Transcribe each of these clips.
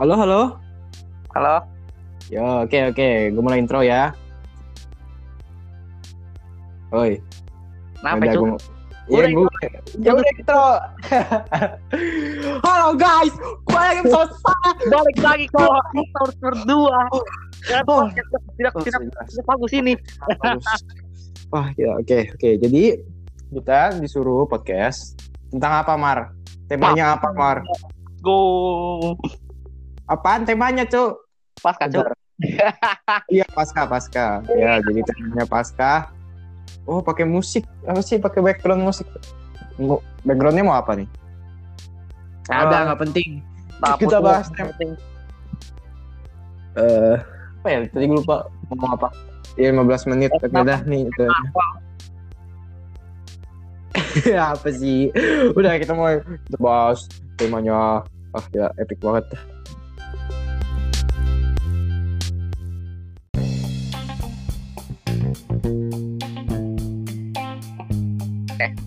Halo, halo. Halo. Yo, oke oke, gue mulai intro ya. Oi. Kenapa udah, itu? gua- Ya, Udah, gue ya udah intro. halo guys, gue lagi satu. Balik lagi ke episode berdua. Dan Oh. tidak Oh, tidak tidak bagus ini. Wah, ya oke oke. Jadi kita disuruh podcast tentang apa, Mar? Temanya apa, Mar? Go. Apaan temanya, Cuk? Pas kacau. Iya, pasca, pasca. Ya, jadi temanya pasca. Oh, pakai musik. Apa sih pakai background musik? Mau- Backgroundnya mau apa nih? Ada, Ah. nggak penting. Nah, Kita bahas tem- Penting. Eh, apa ya? Tadi gue lupa ngomong apa. Ya 15 menit. Oke dah nih itu. apa sih? Udah kita mau bahas temanya. Ah ya epic banget.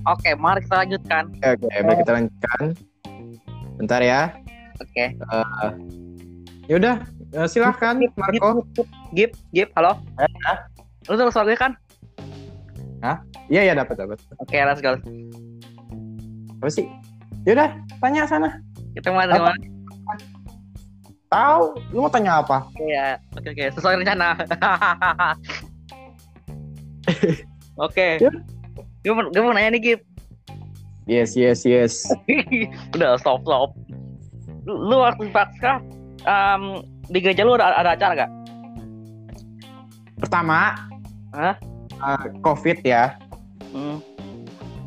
Oke, mari kita lanjutkan. Oke, oke, baik kita lanjutkan. Bentar ya. Oke. Ya udah, eh, silahkan Marco. Gip, Gip, halo. Lu tahu suara gue kan? Iya ya dapat dapat. Oke, let's go. Apa sih? Ya udah, tanya sana. Kita mulai dari mana? Tahu? Lu mau tanya apa? Oke ya, oke oke, sesuai rencana. Oke. Ya. Gue mau, gue mau nanya nih, Gip. Yes, yes, yes. Udah stop stop. Lu, lu waktu pasca um, di gereja lu ada, ada acara gak? Pertama, Hah? eh, COVID ya. Hmm.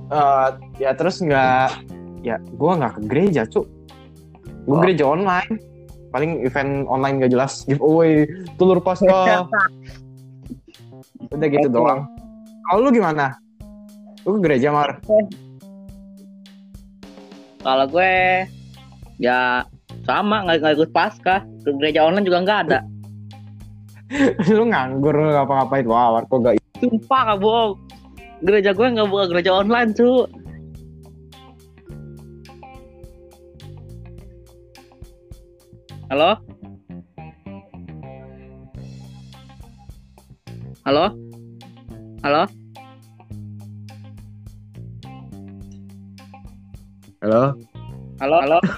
Eh, ya terus nggak, ya gua nggak ke gereja cuk. Gue Oh. gereja online. Paling event online gak jelas giveaway telur pasca. Udah gitu doang. Kalau lu gimana? Lu ke gereja mar? Kalau gue ya sama nggak nggak ikut pasca ke gereja online juga nggak ada. lu nganggur lu ngapa-ngapain? Wah, Marco gak Sumpah gak bohong. Gereja gue nggak buka gereja online cu. Halo? Halo? Halo? Halo? Halo? Halo?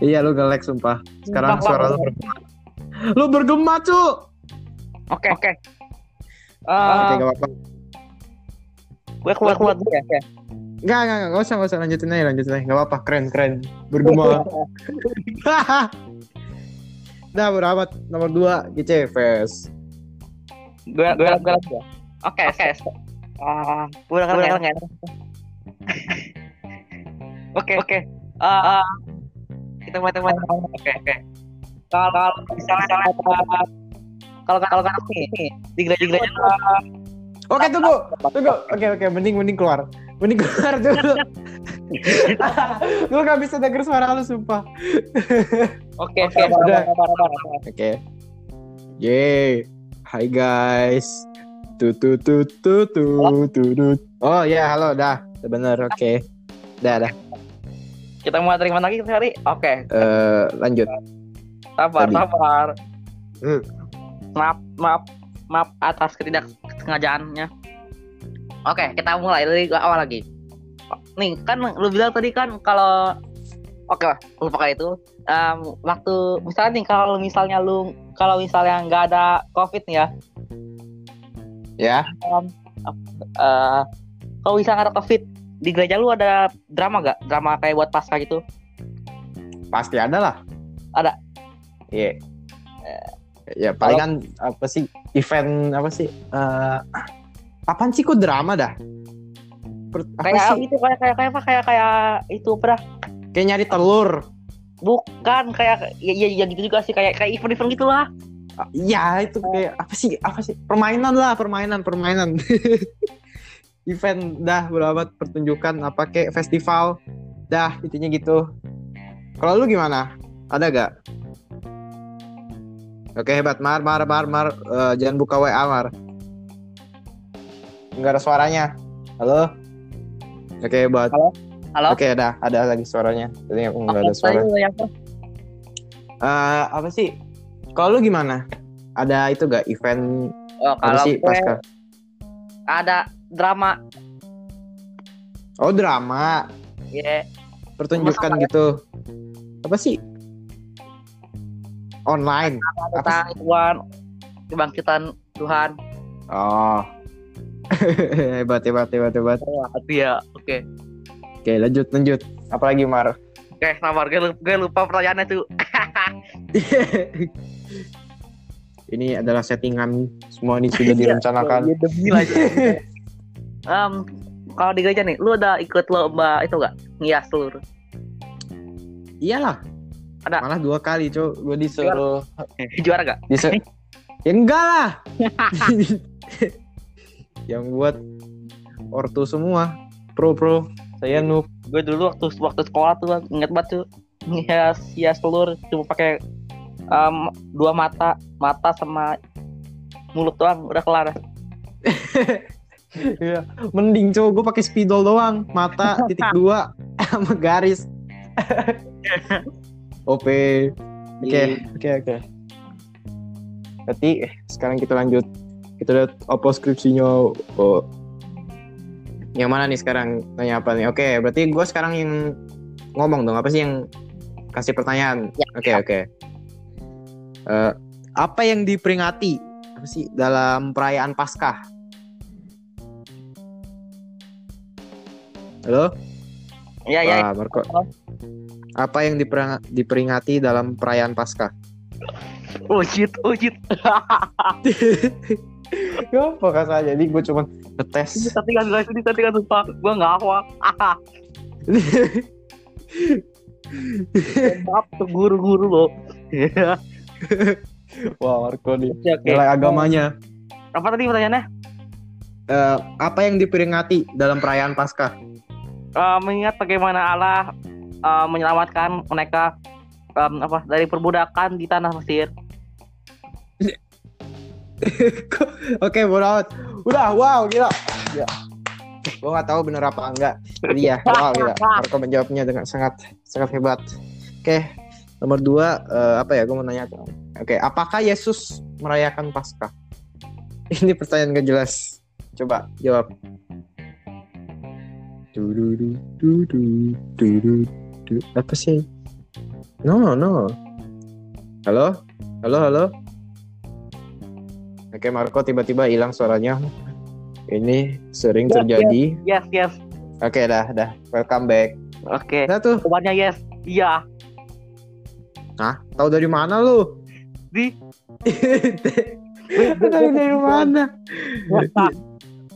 Iya lu nge-lag sumpah. Sekarang Sumpah, suara lu bergema. Lu bergema cuk. Oke, oke. Oke, Eh, gak apa-apa. gue keluar keluar dulu ya. ya. Enggak, enggak, enggak, enggak usah, enggak usah lanjutin aja, lanjutin aja. Enggak apa-apa, keren, keren. Bergema. nah, beramat nomor 2 GC Fest. gue gue gue ya. Oke, oke. Ah, gue udah gue udah nggak enak. Oke, oke. Kita mulai mulai. Oke, oke. Kalau kalau misalnya kalau kalau kan nih di gereja gereja Oke, tunggu. Tunggu. Oke, oke, mending mending keluar. Mending keluar dulu. Gue gak bisa denger suara lu, sumpah. Oke, oke. Oke. Yeay. Hai guys. Tu tu tu tu tu tu. Oh ya, halo, dah. Bener, oke. Dah, dah. Kita mulai dari mana lagi hari? Oke, Eh, lanjut. sabar, Tadi. sabar. Hmm. Maaf, maaf, maaf atas ketidaksengajaannya. Oke, kita mulai dari awal lagi. Nih, kan lu bilang tadi kan kalau Oke, lah, lupakan itu. Em, waktu misalnya nih kalau misalnya lu kalau misalnya nggak ada covid nih ya, Ya. eh kalau misalnya nggak ada covid di gereja lu ada drama gak? Drama kayak buat pasca gitu? Pasti ada lah. Ada. Iya. Ya palingan apa sih event apa sih? Eh apaan sih kok drama dah? Per- apa Kayak sih? itu kayak kayak kayak apa? Kayak kayak itu apa dah? Kayak nyari telur. Bukan kayak ya, ya, ya gitu juga sih kayak kayak event-event gitu lah. Ah, Iya itu kayak apa sih? Apa sih? Permainan lah, permainan, permainan. event dah berabat pertunjukan apa kayak festival dah intinya gitu. Kalau lu gimana? Ada gak? Oke hebat Mar Mar Mar Mar Eh, jangan buka WA Mar. Enggak ada suaranya. Halo. Oke hebat. Halo? Halo? Oke ada ada lagi suaranya. Tadi aku nggak ada suara. yang apa? Sih? Kalau lu gimana? Ada itu gak event Oh, apa kalau sih gue pasca? ada drama, Oh drama, ya pertunjukan gitu. Apa sih? Online. Apa tentang Tuhan, kebangkitan Tuhan. Oh. hebat, hebat, hebat, hebat. Oh, hati ya. Oke. Oke, lanjut, lanjut. Apalagi Mar? Oke, sabar. Gue lupa, gue lupa pertanyaannya tuh. ini adalah settingan semua ini sudah direncanakan. Iya, demi. Em, kalau di gereja nih, lu udah ikut lomba itu gak? Ngias telur. Iyalah. Ada. Malah dua kali, Cok. Gue disuruh Juara gak? disuruh Ya enggak lah. Yang buat ortu semua. Pro pro. Saya noob. Gue dulu waktu waktu sekolah tuh inget banget tuh ngias hias telur cuma pakai em, dua mata, mata sama mulut doang udah kelar. Iya. Mending cowok gue pakai spidol doang. Mata titik dua sama garis. OP. Oke, oke, oke. Berarti eh, sekarang kita lanjut. Kita lihat apa skripsinya. Oh. Yang mana nih sekarang? Tanya apa nih? Oke, berarti gue sekarang yang ngomong dong. Apa sih yang kasih pertanyaan? Ya. Oke, oke. Eh, apa yang diperingati apa sih dalam perayaan Paskah? Halo? Ya ya. Wah, Marco. Apa yang dipering- diperingati dalam perayaan Paskah? Oh shit, oh shit. Fokus aja. Jadi gue cuma ngetes. Tapi kan guys, ini tapi kan sumpah gue hafal. Maaf tuh guru-guru loh. Wah, Marco nih. Oke, oke. Nilai agamanya. Apa tadi pertanyaannya? Eh, apa yang diperingati dalam perayaan Paskah? Eh, mengingat bagaimana Allah eh, menyelamatkan mereka em, apa dari perbudakan di tanah Mesir. Oke, amat. Udah, wow, gila. Ya. Gue gak tahu bener apa enggak. Jadi ya, wow, gila. Marco menjawabnya dengan sangat sangat hebat. Oke, nomor dua, eh, apa ya? Gue mau nanya. Oke, apakah Yesus merayakan Paskah? Ini pertanyaan gak jelas. Coba jawab. Dududu, dudu, dudu, du. Apa sih? No, no. Halo? Halo, halo? Oke, Marco tiba-tiba hilang suaranya. Ini sering Yes, terjadi. Yes, yes. Oke, dah, dah. Welcome back. Oke. Nah tuh, Jawabannya yes. Iya. Hah? Tahu dari mana lu? Di. dari dari mana?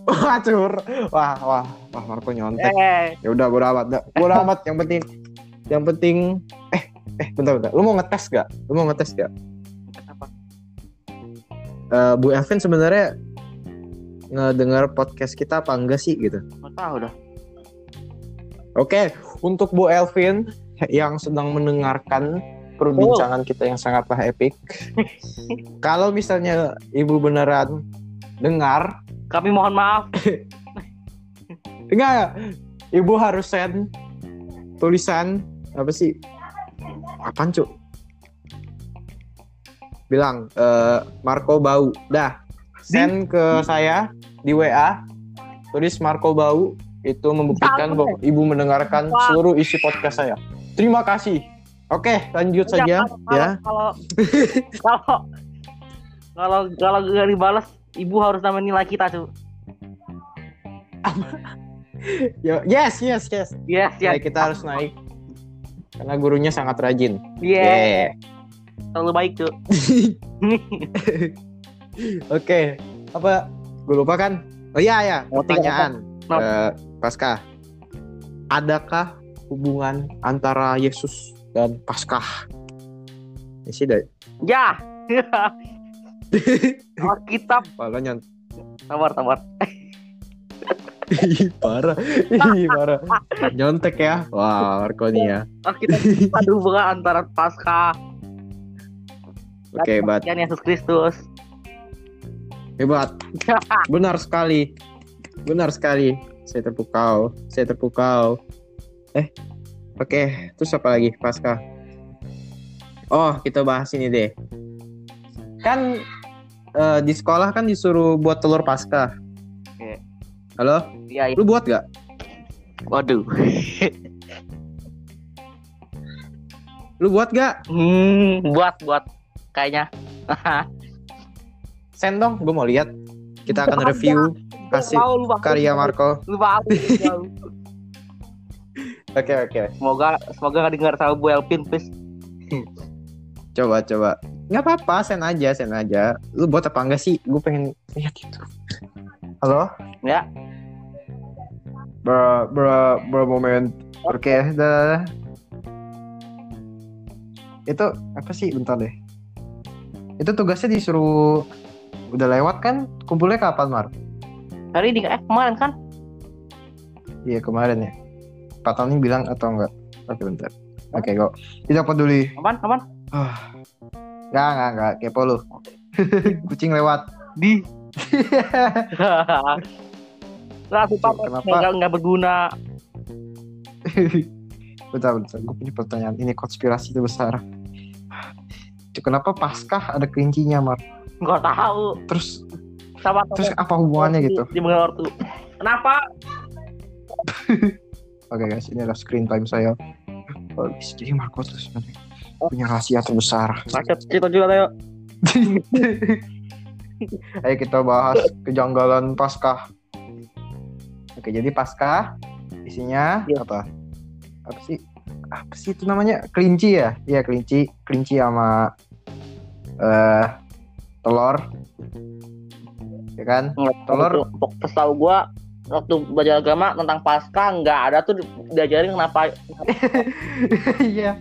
Wah, cur. Wah, wah, wah, Marco nyontek. Eh, Ya udah, bodo amat. Bodo amat. Yang penting, yang penting. Eh, eh, bentar, bentar. Lu mau ngetes gak? Lu mau ngetes gak? apa? Eh, Bu Elvin sebenarnya ngedengar podcast kita apa enggak sih gitu? Nggak tahu dah. Oke, untuk Bu Elvin yang sedang mendengarkan perbincangan kita yang sangatlah epik. Kalau misalnya Ibu beneran dengar, Kami mohon maaf. enggak, Ibu harus send tulisan apa sih? Apaan, Cuk? Bilang eh, Marco bau. Dah. Send ke saya di WA. Tulis Marco bau itu membuktikan bahwa Ibu mendengarkan Wah. seluruh isi podcast saya. Terima kasih. Oke, lanjut saja kalau, ya. Kalau kalau kalau kalau nggak dibalas, ibu harus nambah nilai kita tuh. Yo, yes, yes, yes. Yes, Ya, yes. kita harus naik. Karena gurunya sangat rajin. Yes. Yeah. Terlalu baik tuh. Oke, apa? Gue lupa kan? Oh iya ya, pertanyaan. Kenapa? Eh, Paskah. Adakah hubungan antara Yesus dan Paskah? Ini sih ya. Alkitab. Malah nyont. Sabar, sabar. Ih, parah. Ih, parah. Nyontek ya. Wah, Marco nih ya. Alkitab ada hubungan antara Paskah Oke, hebat. dan Yesus Kristus. Hebat. Benar sekali. Benar sekali. Saya terpukau. Saya terpukau. Eh. Oke, terus apa lagi? Pasca. Oh, kita bahas ini deh. Kan eh, di sekolah kan disuruh buat telur pasca. Oke. Halo, Iya, iya. lu buat gak? Waduh. Lu buat gak? hmm, buat buat kayaknya. Send dong, gue mau lihat. Kita akan review paham. karya Marco. Lu tahu. Oke oke, Semoga semoga nggak dengar sama Bu Elvin, please. coba coba. Nggak apa-apa, send aja, send aja. Lu buat apa enggak sih? Gue pengen lihat itu. Halo? Ya. Bro, bro, bro moment. Oke, dah. Itu apa sih? Bentar deh. Itu tugasnya disuruh udah lewat kan? Kumpulnya kapan, Mar? Hari ini eh kemarin kan? Iya kemarin ya. Pak Tony bilang atau enggak? Oke bentar. Oke kok. Tidak peduli. Aman, aman. Ah. Enggak, enggak, enggak. Kepo lu. Kucing lewat. Di. Langsung apa? Kenapa? Nggak nggak berguna. bentar, bentar. Gue punya pertanyaan. Ini konspirasi terbesar. Itu Kenapa Paskah ada kelincinya, Mar? Nggak tahu. Terus Sama terus apa hubungannya gitu? Di mengenal ortu. Kenapa? Oke guys, ini adalah screen time saya. Oh, bisa jadi Marco tuh sebenarnya punya rahasia terbesar. Macet kita juga Teo. Ayo kita bahas kejanggalan Paskah. Oke, jadi Paskah isinya Iya. apa? Apa sih? Apa sih itu namanya? Kelinci ya? Iya, kelinci, kelinci sama eh telur. Ya kan? Telur. Pok tahu gua waktu belajar agama tentang pasca nggak ada tuh diajarin kenapa Iya.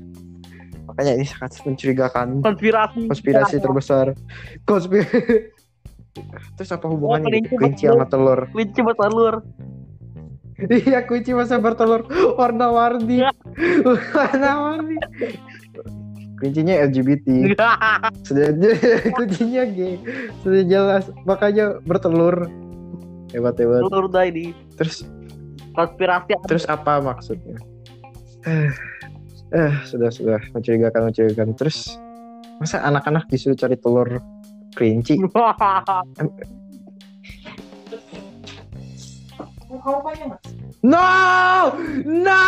Makanya ini sangat mencurigakan. konspirasi Konspirasi terbesar. Konspirasi. Terus apa hubungannya Oh, gitu? kelinci sama telur? kelinci bertelur Iya, kunci masa bertelur warna-warni. warna-warni. Kuncinya LGBT. Sudah kuncinya gay. Sudah jelas. Makanya bertelur. Hebat hebat. telur dah ini Terus konspirasi terus apa maksudnya? Eh, sudah sudah mencurigakan mencurigakan. Terus masa anak-anak disuruh cari telur kelinci? No, no.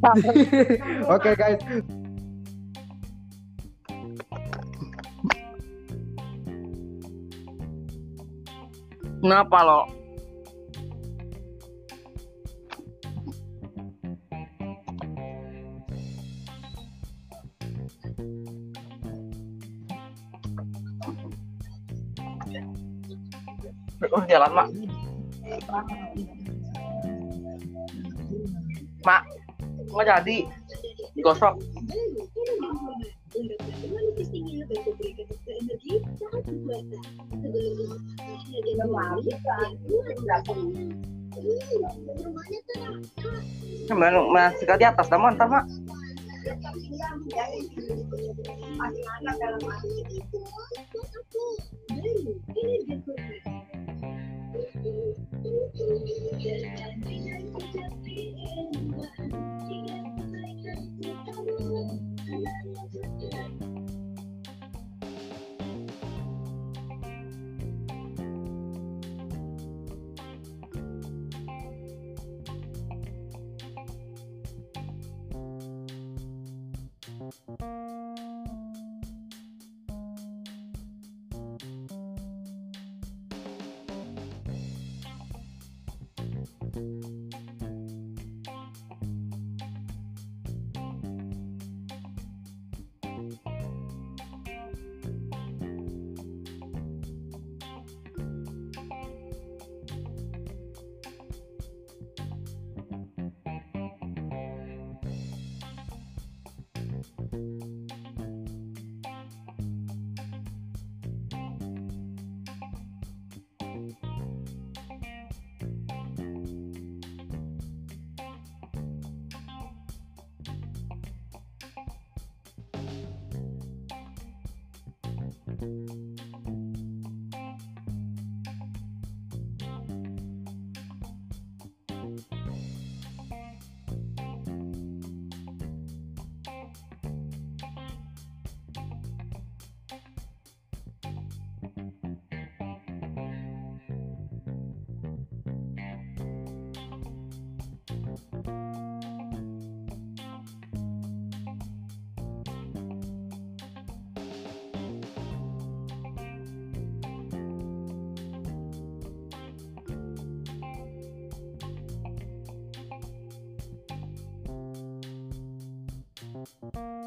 Oke guys, kenapa lo Oh, lama mak mak, nggak jadi Gosok. Sebenarnya masih di atas, kamu ntar mak. Masih anak dalam hati itu, aku. Ini Thank you. you you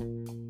you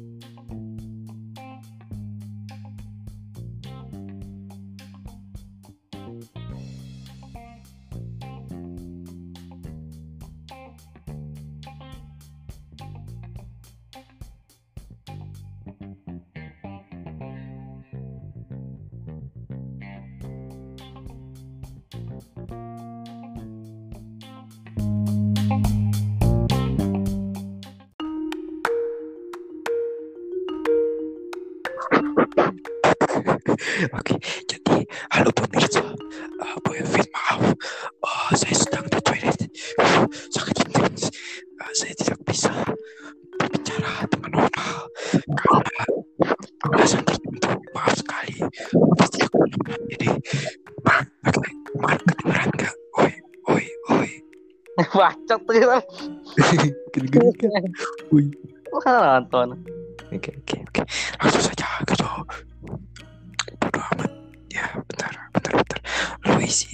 Oke, jadi halo pemirsa, uh, Bu Evin maaf, uh, saya sedang di toilet, uh, sangat intens, uh, saya tidak bisa berbicara dengan normal karena alasan tertentu. Maaf sekali, pasti aku menemukan ini. Mak, oke, mak kedengeran nggak? Oi, oi, oi. Bacot tuh kita. Kedengeran nggak? Oi. Wah, nonton. Oke, oke, oke.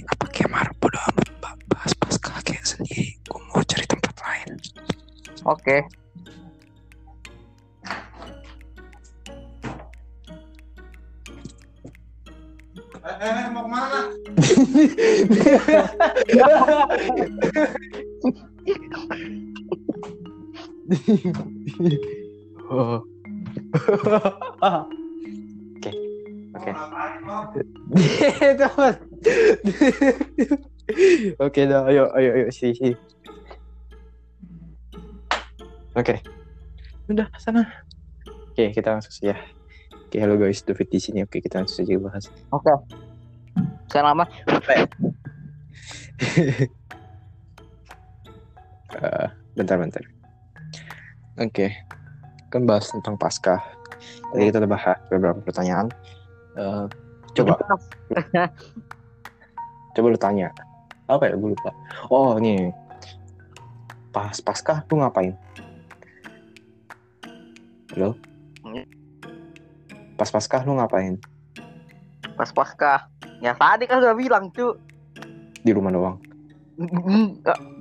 apa kemar bodo amat bahas pas kakek sendiri gue mau cari tempat lain oke okay. Eh, eh, mau ke mana? oh. Oke. Oke. Oke. Oke dah, ayo ayo ayo si si. Oke. Udah sana. Oke, kita langsung saja. Oke, halo guys, David di sini. Oke, kita langsung saja bahas. Oke. Sekarang apa? Eh, bentar bentar. Oke. Kan bahas tentang pasca. Tadi kita udah bahas beberapa pertanyaan. Eh, coba coba lu tanya. Apa ya? Gue lupa. Oh, nih. Pas pasca lu ngapain? Halo? Pas pasca lu ngapain? Pas pasca. Ya tadi kan udah bilang cu. Di rumah doang.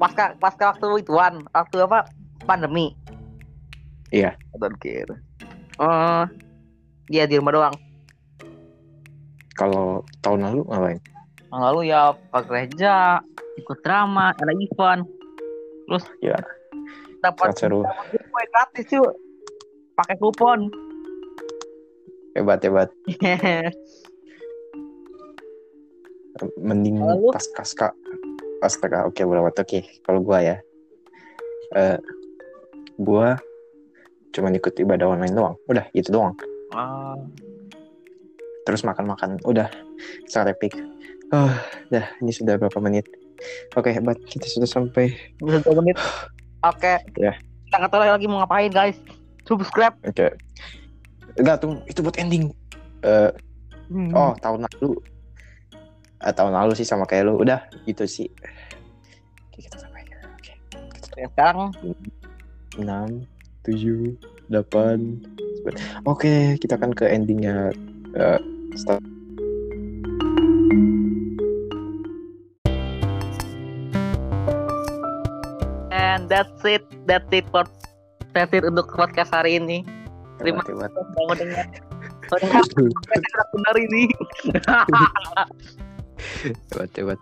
pasca pasca waktu ituan waktu apa pandemi Iya. don't care eh dia di rumah doang Kalau tahun lalu ngapain? Yang lalu ya ke gereja ikut drama ada event terus Ya. dapat seru. giveaway gratis cu pakai kupon. Hebat hebat. mending Kalau lu? pas kaska astaga oke boleh oke kalau gua ya. Eh gua cuma ikut ibadah online doang. Udah itu doang. Ah, terus makan makan udah sangat epic oh dah ini sudah berapa menit? Oke hebat kita sudah sampai dua menit? Oke. Ya. kita nggak tahu lagi mau ngapain guys. Subscribe. Oke. Enggak tuh itu buat ending. Eh Hmm. oh tahun lalu. Eh, tahun lalu sih sama kayak lu. Udah gitu sih. Oke kita sampai. Oke kita sekarang. 6, 7, 8, 9. Oke, kita akan ke endingnya. eh, start. And that's it. That's it for that's it untuk podcast hari ini. Terima kasih sudah mendengar. Mendengar. Benar ini. Hebat, hebat.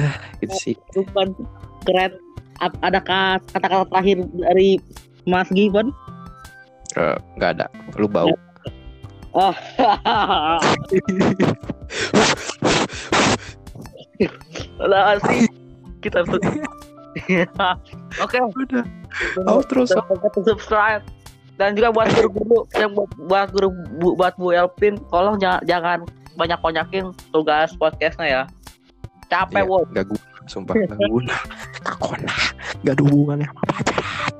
Ah, Gitu sih. bukan keren. Adakah kata-kata terakhir dari Mas Gibbon Eh, Nggak ada. Lu bau. oh. Lah sih. Kita harus Oke. Okay. Udah. Outro subscribe. Dan juga buat guru-guru yang buat buat guru bu, buat Bu Elpin, tolong jangan, jangan banyak konyakin tugas podcastnya ya. Capek, iya, Gak guna, sumpah gak guna. Gak guna. Gak ada hubungannya sama pacaran.